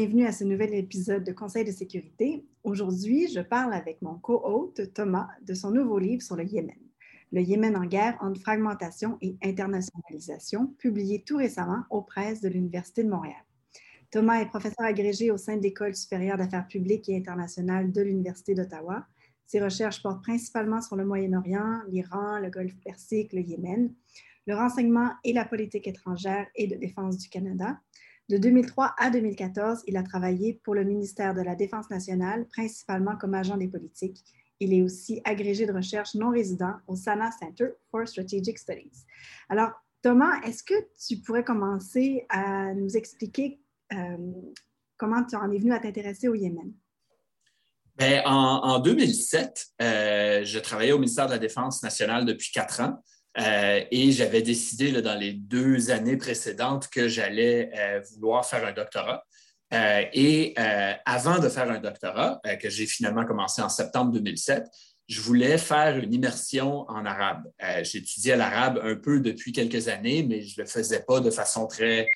bienvenue à ce nouvel épisode de Conseil de sécurité. Aujourd'hui, je parle avec mon co-hôte Thomas de son nouveau livre sur le Yémen. Le Yémen en guerre entre fragmentation et internationalisation, publié tout récemment aux presses de l'Université de Montréal. Thomas est professeur agrégé au sein de l'École supérieure d'affaires publiques et internationales de l'Université d'Ottawa. Ses recherches portent principalement sur le Moyen-Orient, l'Iran, le Golfe Persique, le Yémen, le renseignement et la politique étrangère et de défense du Canada. De 2003 à 2014, il a travaillé pour le ministère de la Défense nationale, principalement comme agent des politiques. Il est aussi agrégé de recherche non résident au SANA Center for Strategic Studies. Alors, Thomas, est-ce que tu pourrais commencer à nous expliquer euh, comment tu en es venu à t'intéresser au Yémen? Bien, en, 2007, euh, je travaillais au ministère de la Défense nationale depuis quatre ans. Euh, et j'avais décidé dans les deux années précédentes que j'allais euh, vouloir faire un doctorat. Euh, et avant de faire un doctorat, que j'ai finalement commencé en septembre 2007, je voulais faire une immersion en arabe. J'étudiais l'arabe un peu depuis quelques années, mais je ne le faisais pas de façon très,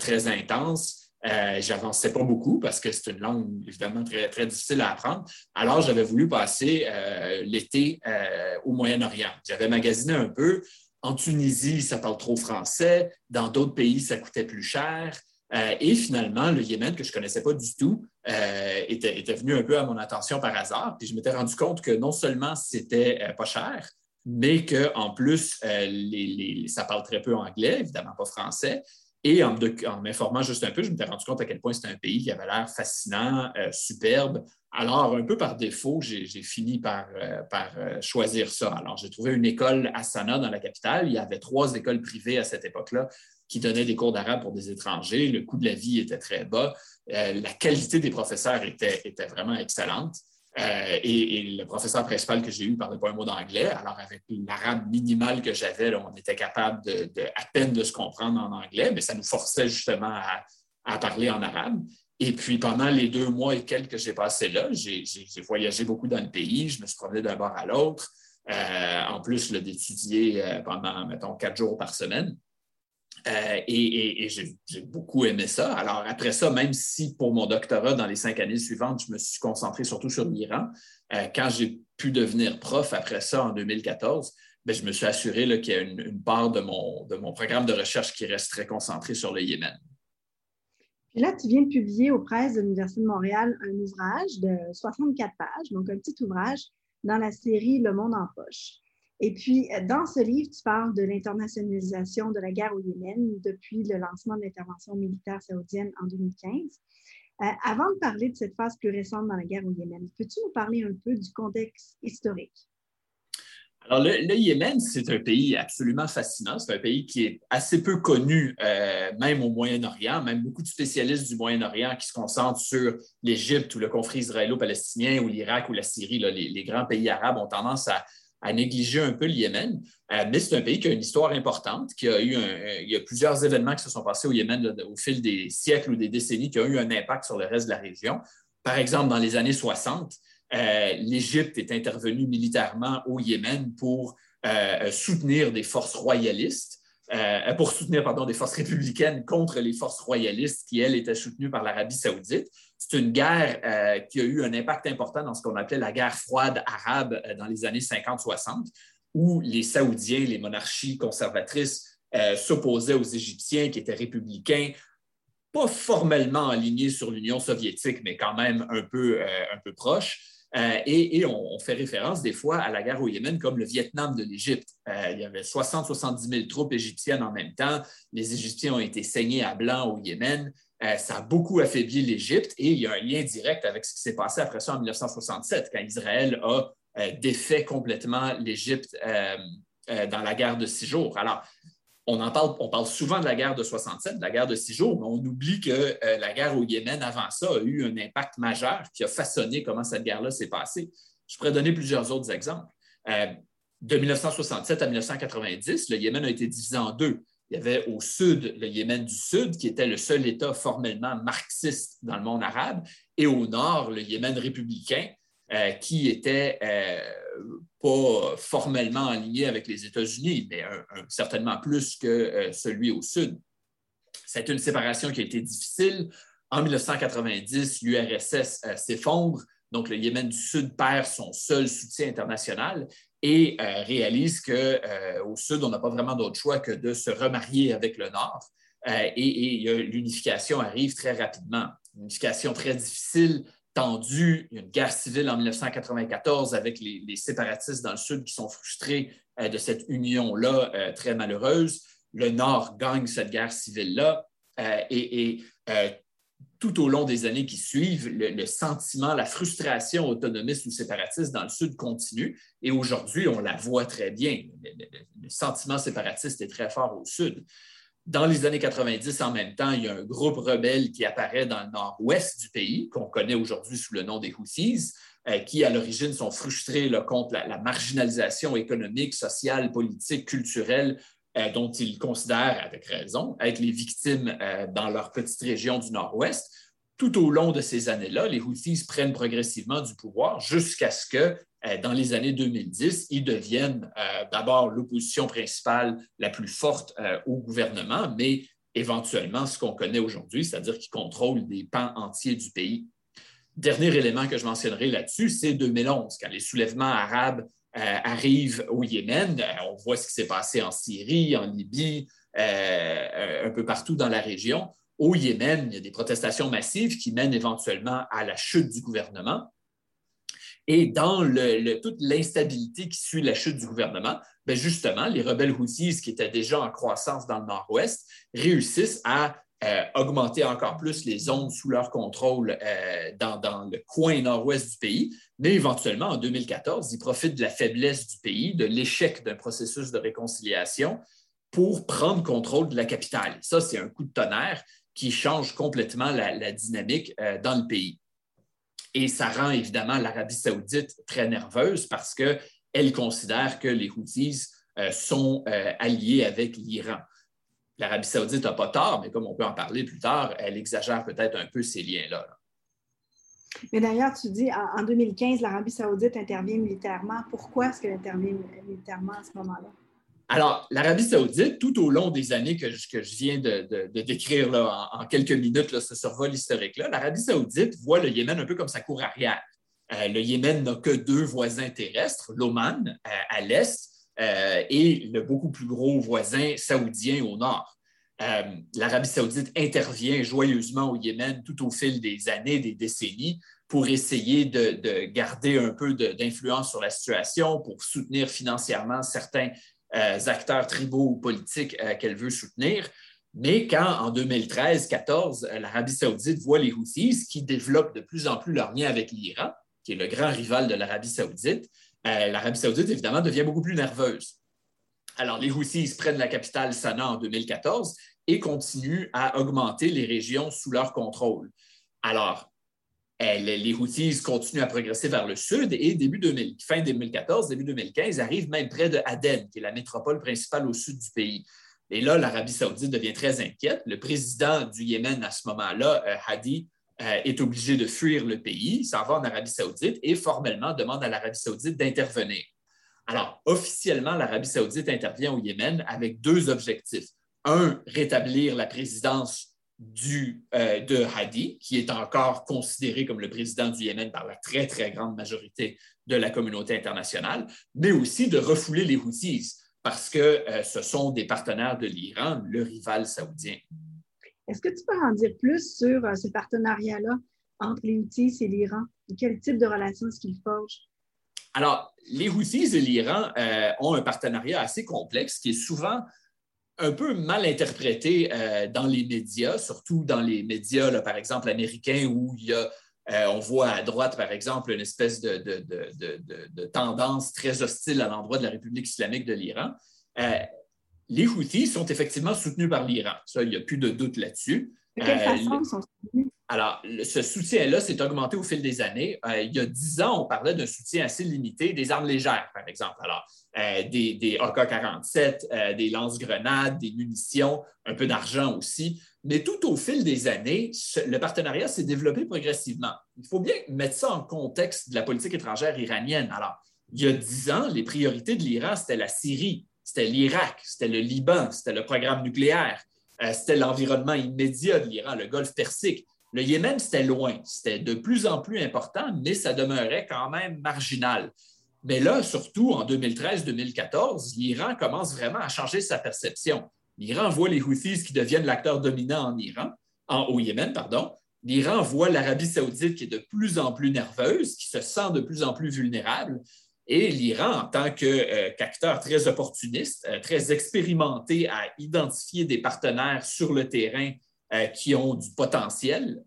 très intense. Euh, j'avançais pas beaucoup parce que c'est une langue évidemment très, difficile à apprendre. Alors, j'avais voulu passer euh, l'été euh, au Moyen-Orient. J'avais magasiné un peu. En Tunisie, ça parle trop français. Dans d'autres pays, ça coûtait plus cher. et finalement, le Yémen, que je ne connaissais pas du tout, était, était, venu un peu à mon attention par hasard. Puis je m'étais rendu compte que non seulement c'était pas cher, mais qu'en plus, ça parle très peu anglais, évidemment pas français. Et en, m'informant juste un peu, je me suis rendu compte à quel point c'était un pays qui avait l'air fascinant, euh, superbe. Alors, un peu par défaut, j'ai fini par, euh, euh, choisir ça. Alors, j'ai trouvé une école à Sanaa, dans la capitale. Il y avait trois écoles privées à cette époque-là qui donnaient des cours d'arabe pour des étrangers. Le coût de la vie était très bas. la qualité des professeurs était vraiment excellente. Euh, et, le professeur principal que j'ai eu ne parlait pas un mot d'anglais. Alors, avec l'arabe minimal que j'avais, on était capable de, à peine de se comprendre en anglais, mais ça nous forçait justement à, parler en arabe. Et puis, pendant les deux mois et quelques que j'ai passé là, j'ai voyagé beaucoup dans le pays. Je me suis promené d'un bord à l'autre. Euh, en plus d'étudier euh, pendant, mettons, quatre jours par semaine. Euh, et, j'ai beaucoup aimé ça. Alors, après ça, même si pour mon doctorat, dans les cinq années suivantes, je me suis concentré surtout sur l'Iran, euh, quand j'ai pu devenir prof après ça en 2014, ben, je me suis assuré qu'il y a une, part de mon, de mon programme de recherche qui resterait concentré sur le Yémen. Puis là, tu viens de publier aux presses de l'Université de Montréal un ouvrage de 64 pages, donc un petit ouvrage dans la série Le Monde en poche. Et puis, euh, dans ce livre, tu parles de l'internationalisation de la guerre au Yémen depuis le lancement de l'intervention militaire saoudienne en 2015. Euh, avant de parler de cette phase plus récente dans la guerre au Yémen, peux-tu nous parler un peu du contexte historique? Alors, le, Yémen, c'est un pays absolument fascinant. C'est un pays qui est assez peu connu, euh, même au Moyen-Orient. Même beaucoup de spécialistes du Moyen-Orient qui se concentrent sur l'Égypte ou le conflit israélo-palestinien ou l'Irak ou la Syrie. les, grands pays arabes ont tendance à, à négliger un peu le Yémen. Euh, mais c'est un pays qui a une histoire importante, qui a eu euh, il y a plusieurs événements qui se sont passés au Yémen au fil des siècles ou des décennies qui ont eu un impact sur le reste de la région. Par exemple, dans les années 60, euh, l'Égypte est intervenue militairement au Yémen pour soutenir des forces royalistes. pour soutenir des forces républicaines contre les forces royalistes qui, elles, étaient soutenues par l'Arabie saoudite. C'est une guerre euh, qui a eu un impact important dans ce qu'on appelait la guerre froide arabe euh, dans les années 50-60, où les Saoudiens, les monarchies conservatrices, euh, s'opposaient aux Égyptiens qui étaient républicains, pas formellement alignés sur l'Union soviétique, mais quand même un peu, un peu proches. et, on, fait référence des fois à la guerre au Yémen comme le Vietnam de l'Égypte. il y avait 60-70 000 troupes égyptiennes en même temps. Les Égyptiens ont été saignés à blanc au Yémen. Euh, ça a beaucoup affaibli l'Égypte et il y a un lien direct avec ce qui s'est passé après ça en 1967, quand Israël a euh, défait complètement l'Égypte euh, dans la guerre de six jours. Alors, on, en parle, on parle souvent de la guerre de 67, de la guerre de six jours, mais on oublie que la guerre au Yémen avant ça a eu un impact majeur qui a façonné comment cette guerre-là s'est passée. Je pourrais donner plusieurs autres exemples. de 1967 à 1990, le Yémen a été divisé en deux il y avait au sud le Yémen du Sud, qui était le seul État formellement marxiste dans le monde arabe, et au nord le Yémen républicain, euh, qui était euh, pas formellement aligné avec les États-Unis, mais certainement plus que euh, celui au sud. C'est une séparation qui a été difficile. En 1990, l'URSS s'effondre, donc le Yémen du Sud perd son seul soutien international et réalise qu'au Sud, on n'a pas vraiment d'autre choix que de se remarier avec le Nord. et, et l'unification arrive très rapidement. Une unification très difficile il y a une guerre civile en 1994 avec les, séparatistes dans le Sud qui sont frustrés euh, de cette union-là euh, très malheureuse. Le Nord gagne cette guerre civile-là euh, et, tout au long des années qui suivent, le, sentiment, la frustration autonomiste ou séparatiste dans le Sud continue. Et aujourd'hui, on la voit très bien. le, sentiment séparatiste est très fort au Sud. Dans les années 90, en même temps, il y a un groupe rebelle qui apparaît dans le nord-ouest du pays, qu'on connaît aujourd'hui sous le nom des Houthis, euh, qui à l'origine sont frustrés contre la, marginalisation économique, sociale, politique, culturelle euh, dont ils considèrent, avec raison, être les victimes euh, dans leur petite région du nord-ouest. Tout au long de ces années-là, les Houthis prennent progressivement du pouvoir jusqu'à ce que euh, dans les années 2010, ils deviennent d'abord l'opposition principale la plus forte au gouvernement, mais éventuellement ce qu'on connaît aujourd'hui, c'est-à-dire qu'ils contrôlent des pans entiers du pays. Dernier élément que je mentionnerai là-dessus, c'est 2011, quand les soulèvements arabes arrivent au Yémen. on voit ce qui s'est passé en Syrie, en Libye, un peu partout dans la région. Au Yémen, il y a des protestations massives qui mènent éventuellement à la chute du gouvernement. Et dans toute l'instabilité qui suit la chute du gouvernement, ben justement, les rebelles Houthis, qui étaient déjà en croissance dans le nord-ouest, réussissent à euh, augmenter encore plus les zones sous leur contrôle euh, dans, le coin nord-ouest du pays. Mais éventuellement, en 2014, ils profitent de la faiblesse du pays, de l'échec d'un processus de réconciliation pour prendre contrôle de la capitale. Ça, c'est un coup de tonnerre qui change complètement la, dynamique euh, dans le pays. Et ça rend évidemment l'Arabie saoudite très nerveuse parce qu'elle considère que les Houthis euh, sont euh, alliés avec l'Iran. L'Arabie saoudite n'a pas tort, mais comme on peut en parler plus tard, elle exagère peut-être un peu ces liens-là. Mais d'ailleurs, tu dis, en 2015, l'Arabie saoudite intervient militairement. Pourquoi est-ce qu'elle intervient militairement à ce moment-là? Alors, l'Arabie saoudite, tout au long des années que je, viens de, décrire en, quelques minutes, ce survol historique-là, l'Arabie saoudite voit le Yémen un peu comme sa cour arrière. Euh, le Yémen n'a que deux voisins terrestres, l'Oman euh, à l'est euh, et le beaucoup plus gros voisin saoudien au nord. L'Arabie saoudite intervient joyeusement au Yémen tout au fil des années, des décennies, pour essayer de garder un peu d'influence sur la situation, pour soutenir financièrement certains euh, acteurs tribaux ou politiques euh, qu'elle veut soutenir. Mais quand, en 2013-14, euh, l'Arabie saoudite voit les Houthis qui développent de plus en plus leur lien avec l'Iran, qui est le grand rival de l'Arabie saoudite, l'Arabie saoudite, évidemment, devient beaucoup plus nerveuse. Alors, les Houthis prennent la capitale Sanaa en 2014 et continuent à augmenter les régions sous leur contrôle. Alors, les Houthis continuent à progresser vers le sud et début 2000, fin 2014, début 2015, arrivent même près de Aden, qui est la métropole principale au sud du pays. Et là, l'Arabie saoudite devient très inquiète. Le président du Yémen à ce moment-là, euh, Hadi, euh, est obligé de fuir le pays, s'en va en Arabie saoudite et formellement demande à l'Arabie saoudite d'intervenir. Alors, officiellement, l'Arabie saoudite intervient au Yémen avec deux objectifs. Un, rétablir la présidence euh, de Hadi, qui est encore considéré comme le président du Yémen par la très, très grande majorité de la communauté internationale, mais aussi de refouler les Houthis, parce que euh, ce sont des partenaires de l'Iran, le rival saoudien. Est-ce que tu peux en dire plus sur euh, ce partenariat-là entre les Houthis et l'Iran? Quel type de relation est-ce qu'ils forgent? Alors, les Houthis et l'Iran ont un partenariat assez complexe qui est souvent un peu mal interprété euh, dans les médias, surtout dans les médias, par exemple, américains, où il y a, euh, on voit à droite, par exemple, une espèce de, de, tendance très hostile à l'endroit de la République islamique de l'Iran. Euh, les Houthis sont effectivement soutenus par l'Iran. Ça, il n'y a plus de doute là-dessus. De quelle façon sont soutenus? Alors, ce soutien-là s'est augmenté au fil des années. il y a dix ans, on parlait d'un soutien assez limité des armes légères, par exemple. Alors, euh, des, AK-47, euh, des lance-grenades, des munitions, un peu d'argent aussi. Mais tout au fil des années, le partenariat s'est développé progressivement. Il faut bien mettre ça en contexte de la politique étrangère iranienne. Alors, il y a dix ans, les priorités de l'Iran, c'était la Syrie, c'était l'Irak, c'était le Liban, c'était le programme nucléaire, euh, c'était l'environnement immédiat de l'Iran, le Golfe Persique. Le Yémen, c'était loin, c'était de plus en plus important, mais ça demeurait quand même marginal. Mais là, surtout en 2013-2014, l'Iran commence vraiment à changer sa perception. L'Iran voit les Houthis qui deviennent l'acteur dominant en Iran, en, au Yémen, pardon. L'Iran voit l'Arabie saoudite qui est de plus en plus nerveuse, qui se sent de plus en plus vulnérable. Et l'Iran, en tant euh, qu'acteur très opportuniste, euh, très expérimenté à identifier des partenaires sur le terrain qui ont du potentiel,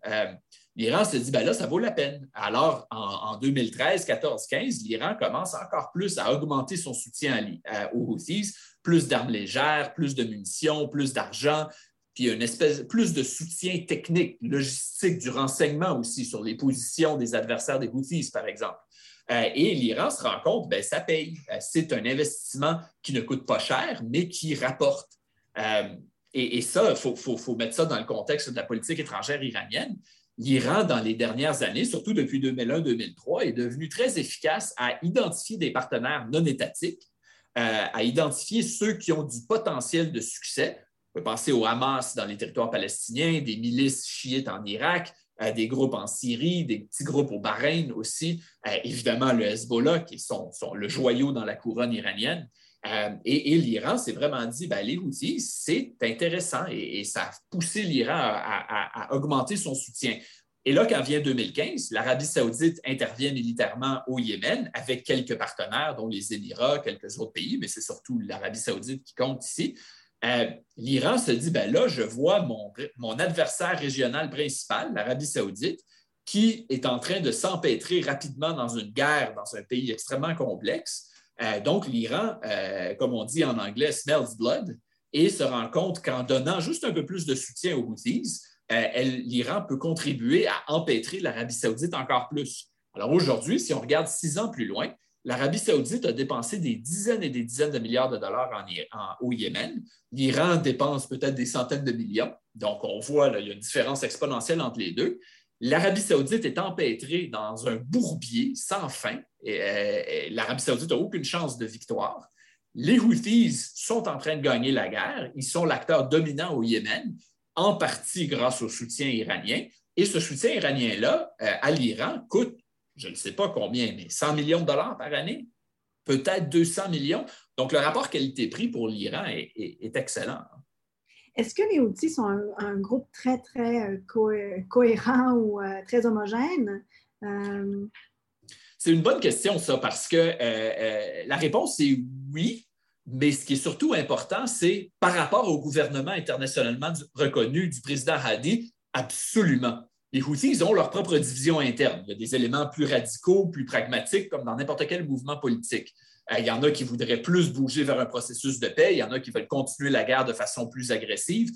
l'Iran se dit, ben là, ça vaut la peine. Alors, en, 2013, 14, 15, l'Iran commence encore plus à augmenter son soutien aux Houthis, plus d'armes légères, plus de munitions, plus d'argent, puis une espèce plus de soutien technique, logistique, du renseignement aussi sur les positions des adversaires des Houthis, par exemple. Euh, et l'Iran se rend compte, ben, ça paye. Euh, c'est un investissement qui ne coûte pas cher, mais qui rapporte. Euh, et, ça, il faut, mettre ça dans le contexte de la politique étrangère iranienne l'Iran, dans les dernières années, surtout depuis 2001-2003, est devenu très efficace à identifier des partenaires non étatiques, euh, à identifier ceux qui ont du potentiel de succès. On peut penser au Hamas dans les territoires palestiniens, des milices chiites en Irak, euh, des groupes en Syrie, des petits groupes au Bahreïn aussi, euh, évidemment le Hezbollah, qui est le joyau dans la couronne iranienne. Et, l'Iran s'est vraiment dit, ben, les Houthis, c'est intéressant et, ça a poussé l'Iran à, augmenter son soutien. Et là, quand vient 2015, l'Arabie saoudite intervient militairement au Yémen avec quelques partenaires, dont les Émirats, quelques autres pays, mais c'est surtout l'Arabie saoudite qui compte ici. Euh, L'Iran se dit, ben là, je vois mon, mon adversaire régional principal, l'Arabie saoudite, qui est en train de s'empêtrer rapidement dans une guerre dans un pays extrêmement complexe. Euh, donc, l'Iran, euh, comme on dit en anglais, smells blood et se rend compte qu'en donnant juste un peu plus de soutien aux Houthis, euh, l'Iran peut contribuer à empêtrer l'Arabie saoudite encore plus. Alors aujourd'hui, si on regarde six ans plus loin, l'Arabie saoudite a dépensé des dizaines et des dizaines de milliards de dollars au Yémen. L'Iran dépense peut-être des centaines de millions. Donc, on voit, il y a une différence exponentielle entre les deux. L'Arabie saoudite est empêtrée dans un bourbier sans fin. Et, euh, L'Arabie saoudite n'a aucune chance de victoire. Les Houthis sont en train de gagner la guerre. Ils sont l'acteur dominant au Yémen en partie grâce au soutien iranien. Et ce soutien iranien-là, euh, à l'Iran, coûte, je ne sais pas combien, mais 100 millions de dollars par année, peut-être 200 millions. Donc, le rapport qualité-prix pour l'Iran est, excellent. Est-ce que les Houthis sont un, groupe très, très euh, cohérent ou euh, très homogène? C'est une bonne question, ça, parce que la réponse est oui. Mais ce qui est surtout important, c'est par rapport au gouvernement internationalement reconnu du président Hadi, absolument. Les Houthis, ont leur propre division interne. Il y a des éléments plus radicaux, plus pragmatiques, comme dans n'importe quel mouvement politique. Euh, il y en a qui voudraient plus bouger vers un processus de paix, il y en a qui veulent continuer la guerre de façon plus agressive.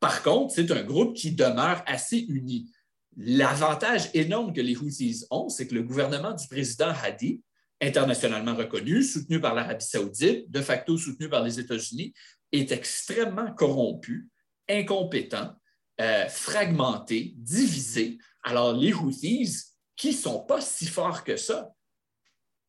Par contre, c'est un groupe qui demeure assez uni. L'avantage énorme que les Houthis ont, c'est que le gouvernement du président Hadi internationalement reconnu, soutenu par l'Arabie saoudite, de facto soutenu par les États-Unis, est extrêmement corrompu, incompétent, euh, fragmenté, divisé. Alors, les Houthis, qui ne sont pas si forts que ça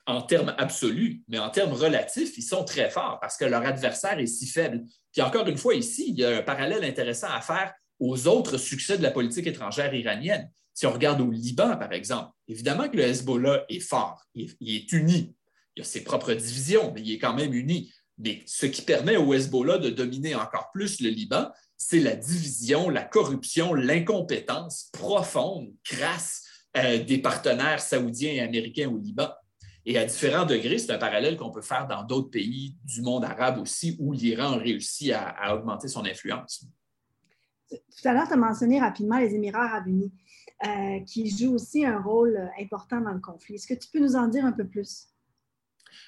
en termes absolus, mais en termes relatifs, ils sont très forts parce que leur adversaire est si faible. Puis encore une fois, ici, il y a un parallèle intéressant à faire aux autres succès de la politique étrangère iranienne. Si on regarde au Liban, par exemple, évidemment que le Hezbollah est fort, il, est uni. Il a ses propres divisions, mais il est quand même uni. Mais ce qui permet au Hezbollah de dominer encore plus le Liban, c'est la division, la corruption, l'incompétence profonde, crasse euh, des partenaires saoudiens et américains au Liban. Et à différents degrés, c'est un parallèle qu'on peut faire dans d'autres pays du monde arabe aussi, où l'Iran a réussi à, à, augmenter son influence. Tout à l'heure, tu as mentionné rapidement les Émirats arabes unis. Euh, qui joue aussi un rôle euh, important dans le conflit. Est-ce que tu peux nous en dire un peu plus?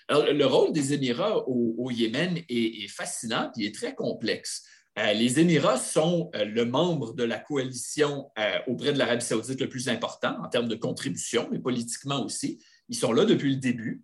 Alors, le rôle des Émirats au, Yémen est, fascinant et est très complexe. Euh, les Émirats sont le membre de la coalition auprès de l'Arabie saoudite le plus important en termes de contribution, mais politiquement aussi. Ils sont là depuis le début,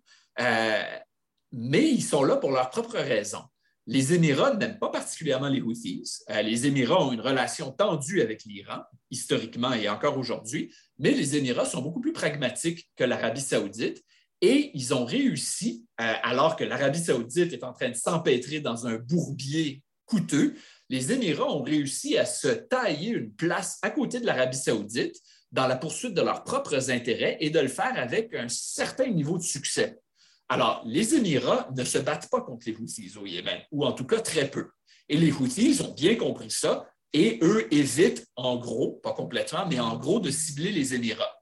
mais ils sont là pour leurs propres raisons. Les Émirats n'aiment pas particulièrement les Houthis. Euh, les Émirats ont une relation tendue avec l'Iran, historiquement et encore aujourd'hui, mais les Émirats sont beaucoup plus pragmatiques que l'Arabie saoudite et ils ont réussi, euh, alors que l'Arabie saoudite est en train de s'empêtrer dans un bourbier coûteux, les Émirats ont réussi à se tailler une place à côté de l'Arabie saoudite dans la poursuite de leurs propres intérêts et de le faire avec un certain niveau de succès. Alors, les Émirats ne se battent pas contre les Houthis au Yémen, ou en tout cas très peu. Et les Houthis ont bien compris ça et eux évitent, en gros, pas complètement, mais en gros, de cibler les Émirats.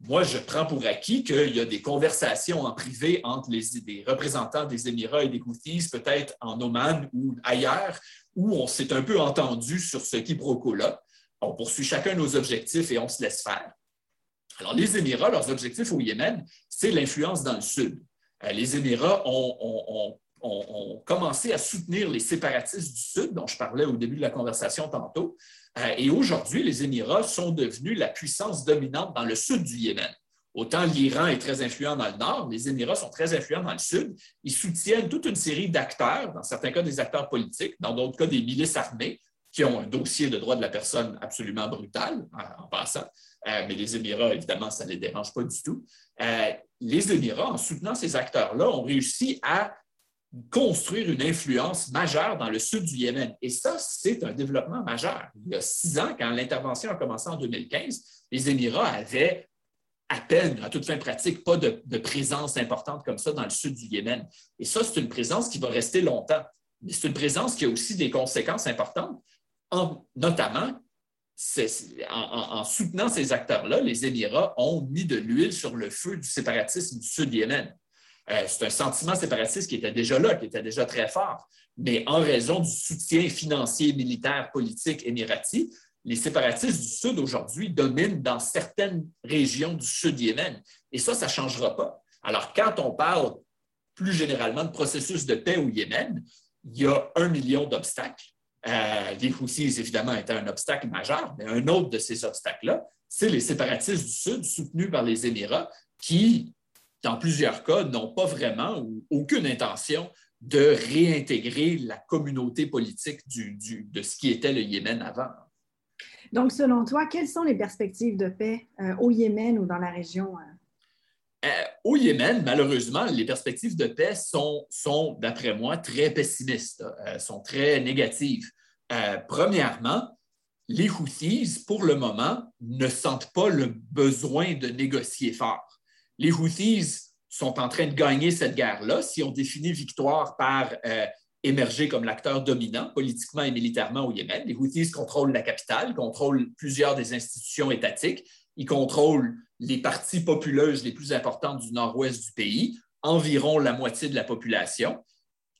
Moi, je prends pour acquis qu'il y a des conversations en privé entre les, représentants des Émirats et des Houthis, peut-être en Oman ou ailleurs, où on s'est un peu entendu sur ce quiproquo-là. On poursuit chacun nos objectifs et on se laisse faire. Alors, les Émirats, leurs objectifs au Yémen, c'est l'influence dans le Sud. Euh, les Émirats ont, commencé à soutenir les séparatistes du Sud, dont je parlais au début de la conversation tantôt. Euh, et aujourd'hui, les Émirats sont devenus la puissance dominante dans le sud du Yémen. Autant l'Iran est très influent dans le nord, les Émirats sont très influents dans le sud. Ils soutiennent toute une série d'acteurs, dans certains cas des acteurs politiques, dans d'autres cas des milices armées, qui ont un dossier de droit de la personne absolument brutal, en passant. Euh, mais les Émirats, évidemment, ça ne les dérange pas du tout. Euh, les Émirats, en soutenant ces acteurs-là, ont réussi à construire une influence majeure dans le sud du Yémen. Et ça, c'est un développement majeur. Il y a six ans, quand l'intervention a commencé en 2015, les Émirats avaient à peine, à toute fin pratique, pas de, de, présence importante comme ça dans le sud du Yémen. Et ça, c'est une présence qui va rester longtemps. Mais c'est une présence qui a aussi des conséquences importantes, en, notamment en, soutenant ces acteurs-là, les Émirats ont mis de l'huile sur le feu du séparatisme du Sud-Yémen. Euh, c'est un sentiment séparatiste qui était déjà là, qui était déjà très fort. Mais en raison du soutien financier, militaire, politique émirati, les séparatistes du Sud aujourd'hui dominent dans certaines régions du Sud-Yémen. Et ça, ça ne changera pas. Alors, quand on parle plus généralement de processus de paix au Yémen, il y a un million d'obstacles euh, les Houthis, évidemment, étaient un obstacle majeur, mais un autre de ces obstacles-là, c'est les séparatistes du Sud soutenus par les Émirats qui, dans plusieurs cas, n'ont pas vraiment ou aucune intention de réintégrer la communauté politique de ce qui était le Yémen avant. Donc, selon toi, quelles sont les perspectives de paix euh, au Yémen ou dans la région? Euh? Au Yémen, malheureusement, les perspectives de paix sont, d'après moi, très pessimistes, sont très négatives. Euh, premièrement, les Houthis, pour le moment, ne sentent pas le besoin de négocier fort. Les Houthis sont en train de gagner cette guerre-là. Si on définit victoire par euh, émerger comme l'acteur dominant politiquement et militairement au Yémen, les Houthis contrôlent la capitale, contrôlent plusieurs des institutions étatiques, ils contrôlent les parties populeuses les plus importantes du nord-ouest du pays, environ la moitié de la population.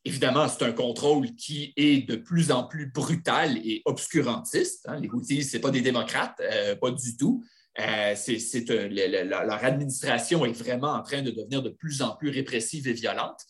Évidemment, c'est un contrôle qui est de plus en plus brutal et obscurantiste. Hein. Les Houthis, ce pas des démocrates, euh, pas du tout. Euh, euh, leur administration est vraiment en train de devenir de plus en plus répressive et violente,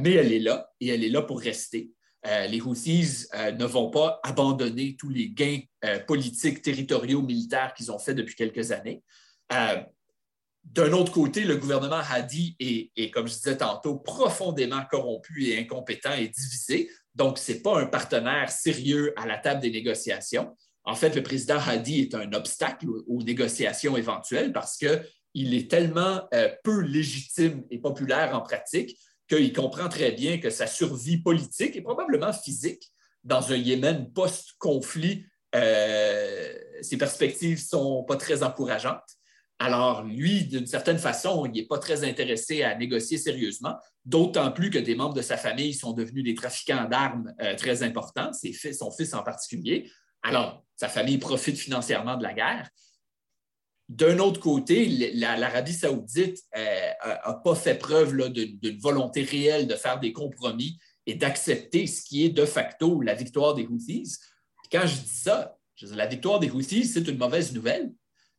mais elle est là et elle est là pour rester. les Houthis ne vont pas abandonner tous les gains politiques, territoriaux, militaires qu'ils ont faits depuis quelques années. D'un autre côté, le gouvernement Hadi est, comme je disais tantôt, profondément corrompu et incompétent et divisé. Donc, ce n'est pas un partenaire sérieux à la table des négociations. En fait, le président Hadi est un obstacle aux négociations éventuelles parce qu'il est tellement euh, peu légitime et populaire en pratique qu'il comprend très bien que sa survie politique et probablement physique dans un Yémen post-conflit, euh, ses perspectives ne sont pas très encourageantes. Alors, lui, d'une certaine façon, il n'est pas très intéressé à négocier sérieusement, d'autant plus que des membres de sa famille sont devenus des trafiquants d'armes euh, très importants, son fils en particulier. Alors, sa famille profite financièrement de la guerre. D'un autre côté, l'Arabie saoudite n'a euh, pas fait preuve d'une volonté réelle de faire des compromis et d'accepter ce qui est de facto la victoire des Houthis. Quand je dis ça, la victoire des Houthis, c'est une mauvaise nouvelle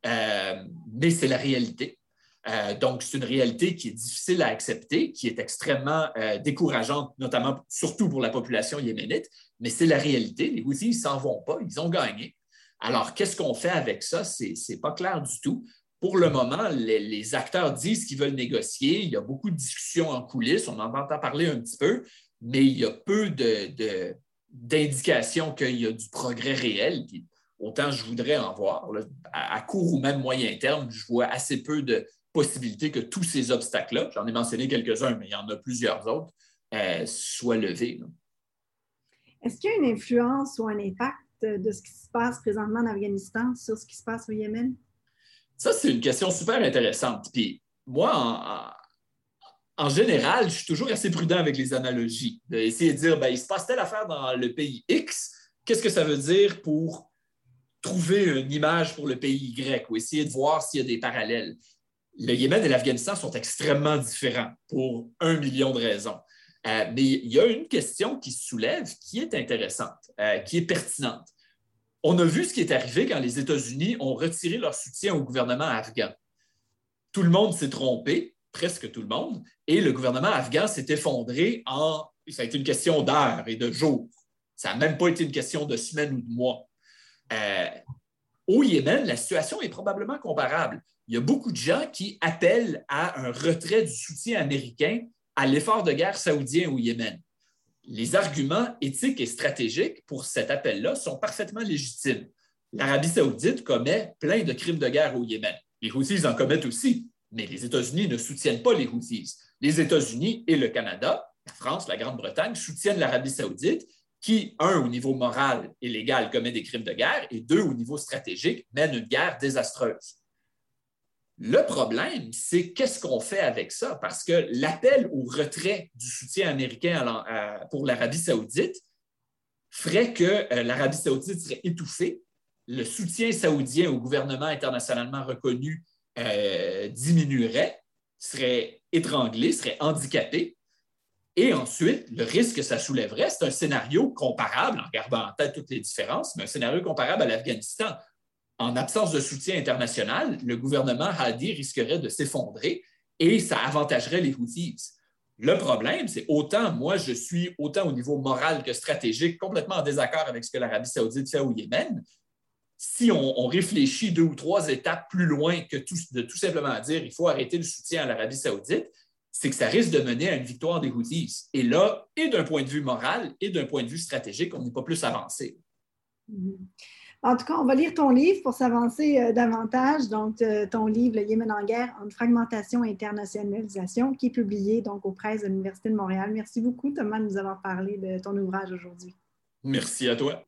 euh, mais c'est la réalité. Euh, donc, c'est une réalité qui est difficile à accepter, qui est extrêmement euh, décourageante, notamment, surtout pour la population yéménite, mais c'est la réalité. Les Houthis, ils s'en vont pas, ils ont gagné. Alors, qu'est-ce qu'on fait avec ça? Ce n'est pas clair du tout. Pour le moment, les, acteurs disent qu'ils veulent négocier. Il y a beaucoup de discussions en coulisses. On en entend parler un petit peu, mais il y a peu d'indications qu'il y a du progrès réel autant je voudrais en voir. À, court ou même moyen terme, je vois assez peu de possibilités que tous ces obstacles-là, j'en ai mentionné quelques-uns, mais il y en a plusieurs autres, euh, soient levés. Est-ce qu'il y a une influence ou un impact de ce qui se passe présentement en Afghanistan sur ce qui se passe au Yémen? Ça, c'est une question super intéressante. Puis moi, en, général, je suis toujours assez prudent avec les analogies. D'essayer de dire, ben, il se passe telle affaire dans le pays X, qu'est-ce que ça veut dire pour trouver une image pour le pays Y ou essayer de voir s'il y a des parallèles. Le Yémen et l'Afghanistan sont extrêmement différents pour un million de raisons. Euh, mais il y a une question qui se soulève qui est intéressante, euh, qui est pertinente. On a vu ce qui est arrivé quand les États-Unis ont retiré leur soutien au gouvernement afghan. Tout le monde s'est trompé, presque tout le monde, et le gouvernement afghan s'est effondré en. Ça a été une question d'heures et de jours. Ça n'a même pas été une question de semaines ou de mois. Euh, au Yémen, la situation est probablement comparable. Il y a beaucoup de gens qui appellent à un retrait du soutien américain à l'effort de guerre saoudien au Yémen. Les arguments éthiques et stratégiques pour cet appel-là sont parfaitement légitimes. L'Arabie saoudite commet plein de crimes de guerre au Yémen. Les Houthis en commettent aussi, mais les États-Unis ne soutiennent pas les Houthis. Les États-Unis et le Canada, la France, la Grande-Bretagne, soutiennent l'Arabie saoudite qui, un, au niveau moral et légal, commet des crimes de guerre, et deux, au niveau stratégique, mène une guerre désastreuse. Le problème, c'est qu'est-ce qu'on fait avec ça? Parce que l'appel au retrait du soutien américain pour l'Arabie saoudite ferait que euh, l'Arabie saoudite serait étouffée, le soutien saoudien au gouvernement internationalement reconnu euh, diminuerait, serait étranglé, serait handicapé. Et ensuite, le risque que ça soulèverait, c'est un scénario comparable, en gardant en tête toutes les différences, mais un scénario comparable à l'Afghanistan en absence de soutien international, le gouvernement Hadi risquerait de s'effondrer et ça avantagerait les Houthis. Le problème, c'est autant moi, je suis autant au niveau moral que stratégique complètement en désaccord avec ce que l'Arabie saoudite fait au Yémen. Si on, réfléchit deux ou trois étapes plus loin que de tout simplement dire il faut arrêter le soutien à l'Arabie saoudite, c'est que ça risque de mener à une victoire des Houthis. Et là, et d'un point de vue moral et d'un point de vue stratégique, on n'est pas plus avancé. Mm-hmm. En tout cas, on va lire ton livre pour s'avancer euh, davantage. Donc, euh, ton livre, Le Yémen en guerre, entre fragmentation et internationalisation, qui est publié donc aux presses de l'Université de Montréal. Merci beaucoup, Thomas, de nous avoir parlé de ton ouvrage aujourd'hui. Merci à toi.